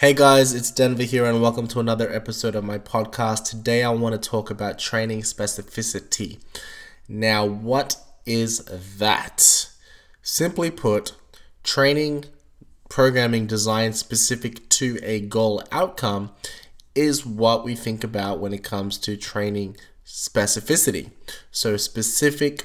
Hey guys, it's Denver here, and welcome to another episode of my podcast. Today, I want to talk about training specificity. Now, what is that? Simply put, training programming designed specific to a goal outcome is what we think about when it comes to training specificity. So, specific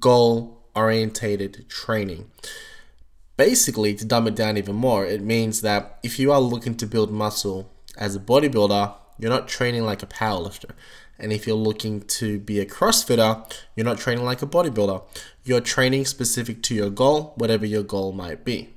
goal orientated training. Basically, to dumb it down even more, it means that if you are looking to build muscle as a bodybuilder, you're not training like a powerlifter. And if you're looking to be a CrossFitter, you're not training like a bodybuilder. You're training specific to your goal, whatever your goal might be.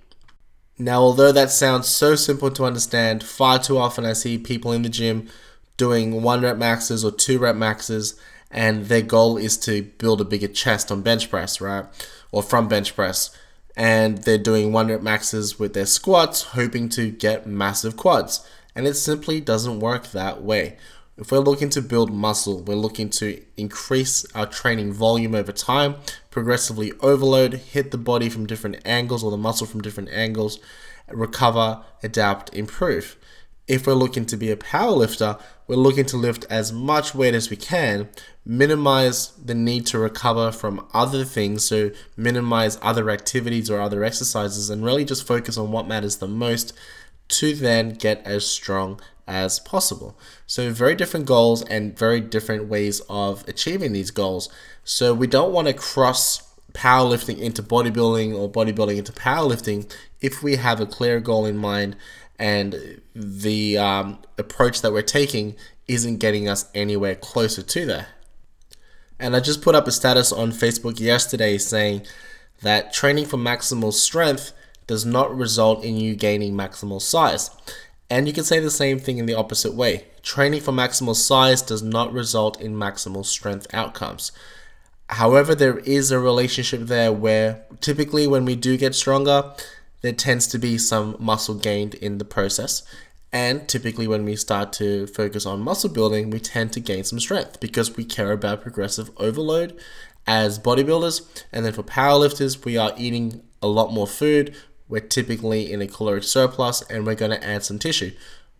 Now, although that sounds so simple to understand, far too often I see people in the gym doing one rep maxes or two rep maxes, and their goal is to build a bigger chest on bench press, right? Or from bench press and they're doing one rep maxes with their squats, hoping to get massive quads. And it simply doesn't work that way. If we're looking to build muscle, we're looking to increase our training volume over time, progressively overload, hit the body from different angles or the muscle from different angles, recover, adapt, improve. If we're looking to be a power lifter, we're looking to lift as much weight as we can, minimize the need to recover from other things, so minimize other activities or other exercises, and really just focus on what matters the most to then get as strong as possible. So, very different goals and very different ways of achieving these goals. So, we don't want to cross powerlifting into bodybuilding or bodybuilding into powerlifting if we have a clear goal in mind and the um, approach that we're taking isn't getting us anywhere closer to that. And I just put up a status on Facebook yesterday saying that training for maximal strength does not result in you gaining maximal size. And you can say the same thing in the opposite way. Training for maximal size does not result in maximal strength outcomes. However, there is a relationship there where typically when we do get stronger, there tends to be some muscle gained in the process. And typically, when we start to focus on muscle building, we tend to gain some strength because we care about progressive overload as bodybuilders. And then for powerlifters, we are eating a lot more food. We're typically in a caloric surplus and we're going to add some tissue.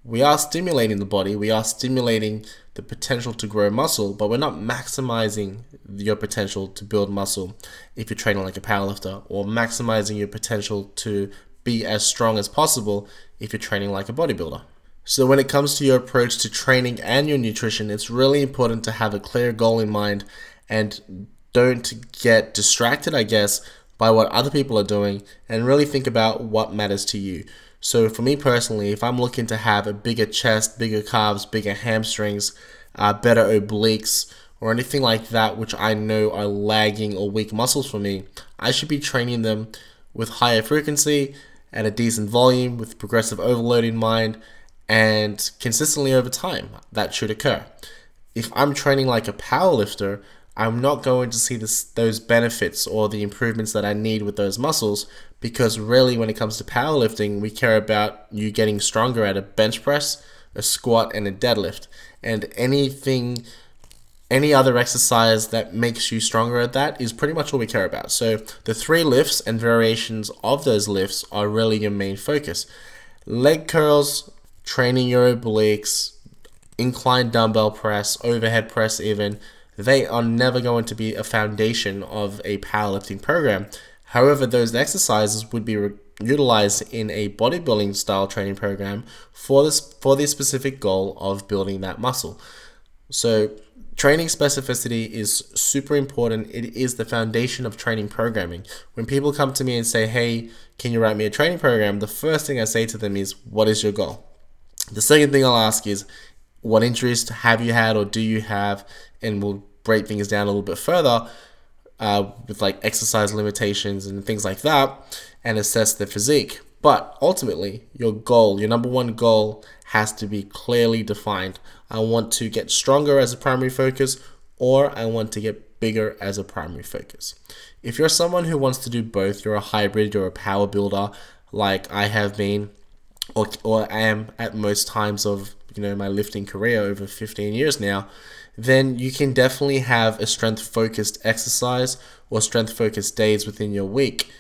We are stimulating the body, we are stimulating the potential to grow muscle, but we're not maximizing your potential to build muscle if you're training like a powerlifter, or maximizing your potential to be as strong as possible if you're training like a bodybuilder. So, when it comes to your approach to training and your nutrition, it's really important to have a clear goal in mind and don't get distracted, I guess, by what other people are doing and really think about what matters to you. So, for me personally, if I'm looking to have a bigger chest, bigger calves, bigger hamstrings, uh, better obliques, or anything like that, which I know are lagging or weak muscles for me, I should be training them with higher frequency at a decent volume with progressive overload in mind and consistently over time that should occur. If I'm training like a powerlifter, I'm not going to see this, those benefits or the improvements that I need with those muscles because really when it comes to powerlifting, we care about you getting stronger at a bench press, a squat and a deadlift. And anything any other exercise that makes you stronger at that is pretty much all we care about. So the three lifts and variations of those lifts are really your main focus. Leg curls, training your obliques, incline dumbbell press, overhead press even, they are never going to be a foundation of a powerlifting program. However, those exercises would be re- utilized in a bodybuilding style training program for this for the specific goal of building that muscle. So Training specificity is super important. It is the foundation of training programming. When people come to me and say, Hey, can you write me a training program? The first thing I say to them is, What is your goal? The second thing I'll ask is, What injuries have you had or do you have? And we'll break things down a little bit further uh, with like exercise limitations and things like that and assess their physique. But ultimately, your goal, your number one goal, has to be clearly defined. I want to get stronger as a primary focus, or I want to get bigger as a primary focus. If you're someone who wants to do both, you're a hybrid, you're a power builder, like I have been, or, or am at most times of you know my lifting career over 15 years now, then you can definitely have a strength focused exercise or strength focused days within your week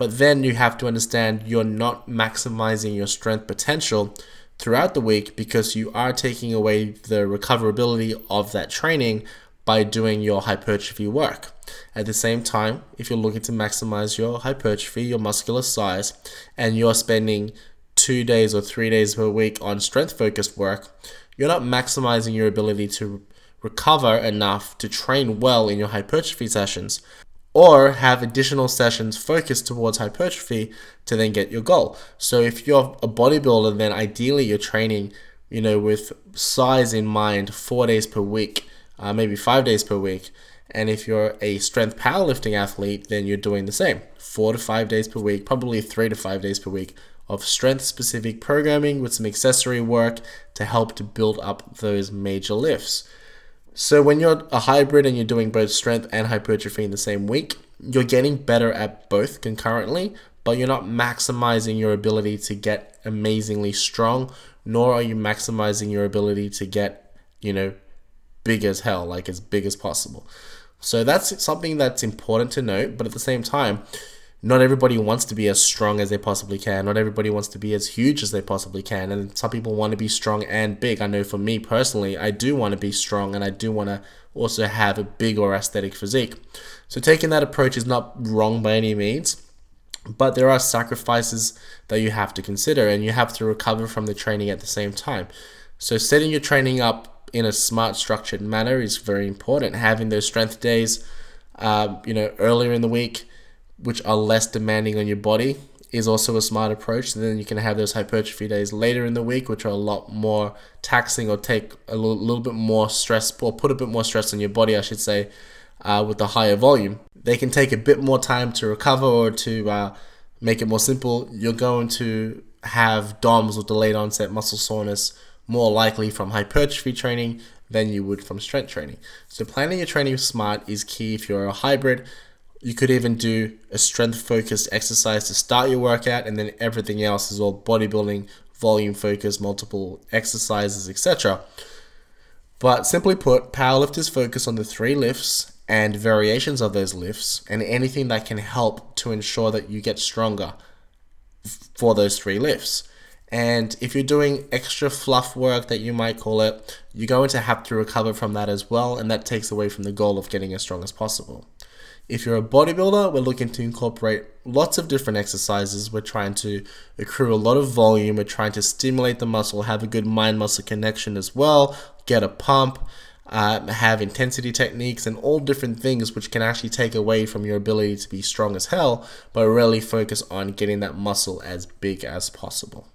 But then you have to understand you're not maximizing your strength potential throughout the week because you are taking away the recoverability of that training by doing your hypertrophy work. At the same time, if you're looking to maximize your hypertrophy, your muscular size, and you're spending two days or three days per week on strength focused work, you're not maximizing your ability to recover enough to train well in your hypertrophy sessions or have additional sessions focused towards hypertrophy to then get your goal. So if you're a bodybuilder, then ideally you're training, you know, with size in mind, four days per week, uh, maybe five days per week. And if you're a strength powerlifting athlete, then you're doing the same, four to five days per week, probably three to five days per week of strength specific programming with some accessory work to help to build up those major lifts. So when you're a hybrid and you're doing both strength and hypertrophy in the same week, you're getting better at both concurrently, but you're not maximizing your ability to get amazingly strong, nor are you maximizing your ability to get, you know, big as hell, like as big as possible. So that's something that's important to note, but at the same time, not everybody wants to be as strong as they possibly can. Not everybody wants to be as huge as they possibly can. And some people want to be strong and big. I know for me personally, I do want to be strong and I do want to also have a big or aesthetic physique. So taking that approach is not wrong by any means. But there are sacrifices that you have to consider and you have to recover from the training at the same time. So setting your training up in a smart structured manner is very important. Having those strength days, uh, you know, earlier in the week, which are less demanding on your body is also a smart approach. And then you can have those hypertrophy days later in the week, which are a lot more taxing or take a little, little bit more stress or put a bit more stress on your body, I should say, uh, with the higher volume. They can take a bit more time to recover or to uh, make it more simple. You're going to have DOMS or delayed onset muscle soreness more likely from hypertrophy training than you would from strength training. So planning your training smart is key if you're a hybrid you could even do a strength focused exercise to start your workout, and then everything else is all bodybuilding, volume focused, multiple exercises, etc. But simply put, powerlifters focus on the three lifts and variations of those lifts and anything that can help to ensure that you get stronger for those three lifts. And if you're doing extra fluff work that you might call it, you're going to have to recover from that as well, and that takes away from the goal of getting as strong as possible. If you're a bodybuilder, we're looking to incorporate lots of different exercises. We're trying to accrue a lot of volume. We're trying to stimulate the muscle, have a good mind muscle connection as well, get a pump, uh, have intensity techniques, and all different things which can actually take away from your ability to be strong as hell, but really focus on getting that muscle as big as possible.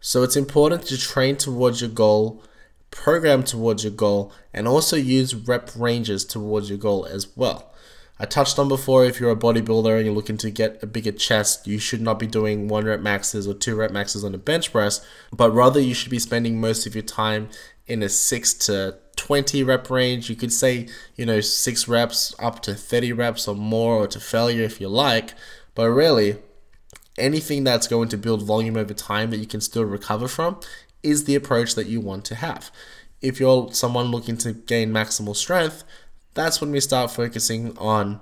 So it's important to train towards your goal, program towards your goal, and also use rep ranges towards your goal as well. I touched on before if you're a bodybuilder and you're looking to get a bigger chest, you should not be doing one rep maxes or two rep maxes on a bench press, but rather you should be spending most of your time in a 6 to 20 rep range. You could say, you know, 6 reps up to 30 reps or more or to failure if you like, but really anything that's going to build volume over time that you can still recover from is the approach that you want to have. If you're someone looking to gain maximal strength, that's when we start focusing on,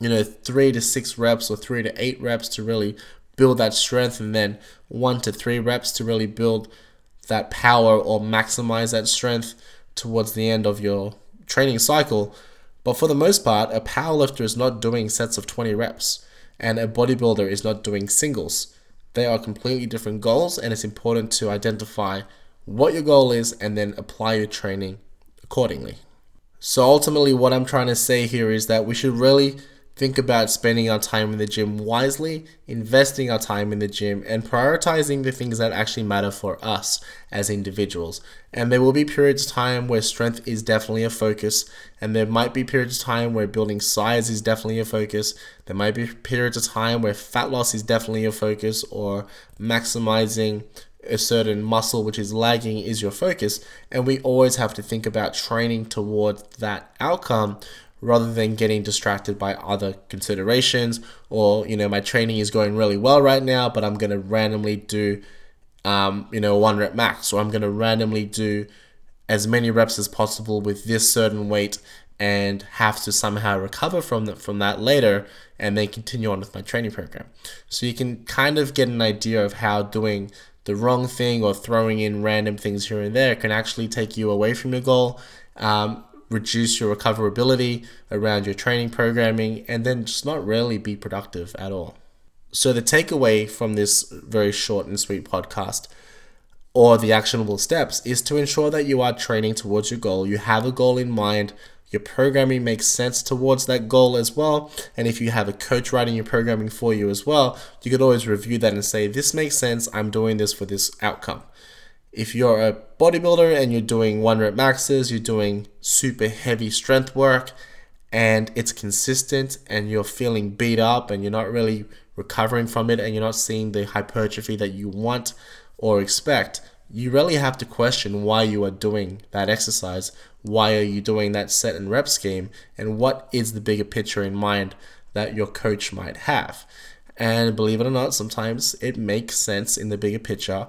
you know, three to six reps or three to eight reps to really build that strength, and then one to three reps to really build that power or maximize that strength towards the end of your training cycle. But for the most part, a powerlifter is not doing sets of 20 reps, and a bodybuilder is not doing singles. They are completely different goals, and it's important to identify what your goal is and then apply your training accordingly. So ultimately, what I'm trying to say here is that we should really think about spending our time in the gym wisely, investing our time in the gym, and prioritizing the things that actually matter for us as individuals. And there will be periods of time where strength is definitely a focus, and there might be periods of time where building size is definitely a focus. There might be periods of time where fat loss is definitely a focus, or maximizing a certain muscle which is lagging is your focus and we always have to think about training towards that outcome rather than getting distracted by other considerations or you know my training is going really well right now but i'm going to randomly do um, you know one rep max or i'm going to randomly do as many reps as possible with this certain weight and have to somehow recover from that from that later and then continue on with my training program. So you can kind of get an idea of how doing the wrong thing or throwing in random things here and there can actually take you away from your goal, um, reduce your recoverability around your training programming, and then just not really be productive at all. So, the takeaway from this very short and sweet podcast or the actionable steps is to ensure that you are training towards your goal. You have a goal in mind. Your programming makes sense towards that goal as well. And if you have a coach writing your programming for you as well, you could always review that and say, This makes sense. I'm doing this for this outcome. If you're a bodybuilder and you're doing one rep maxes, you're doing super heavy strength work, and it's consistent, and you're feeling beat up, and you're not really recovering from it, and you're not seeing the hypertrophy that you want or expect, you really have to question why you are doing that exercise. Why are you doing that set and rep scheme? And what is the bigger picture in mind that your coach might have? And believe it or not, sometimes it makes sense in the bigger picture,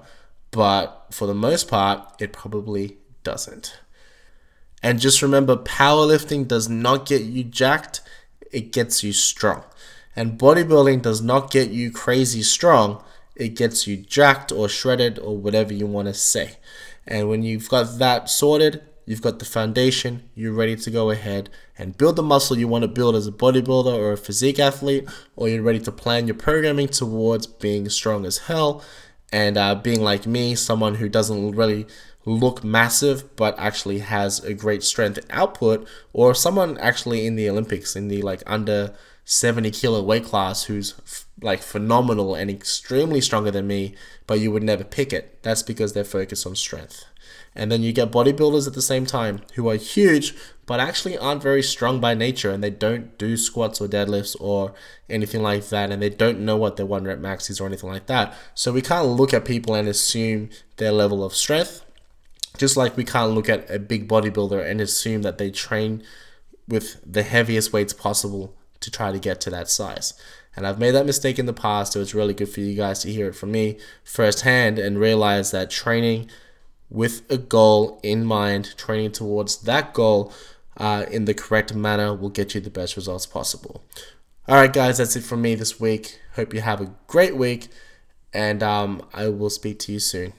but for the most part, it probably doesn't. And just remember powerlifting does not get you jacked, it gets you strong. And bodybuilding does not get you crazy strong, it gets you jacked or shredded or whatever you want to say. And when you've got that sorted, you've got the foundation, you're ready to go ahead and build the muscle you want to build as a bodybuilder or a physique athlete, or you're ready to plan your programming towards being strong as hell and uh, being like me, someone who doesn't really look massive but actually has a great strength output, or someone actually in the Olympics in the like under 70 kilo weight class who's like phenomenal and extremely stronger than me, but you would never pick it. That's because they're focused on strength. And then you get bodybuilders at the same time who are huge, but actually aren't very strong by nature and they don't do squats or deadlifts or anything like that. And they don't know what their one rep max is or anything like that. So we can't look at people and assume their level of strength. Just like we can't look at a big bodybuilder and assume that they train with the heaviest weights possible to try to get to that size. And I've made that mistake in the past, so it's really good for you guys to hear it from me firsthand and realize that training with a goal in mind, training towards that goal uh, in the correct manner will get you the best results possible. All right, guys, that's it from me this week. Hope you have a great week, and um, I will speak to you soon.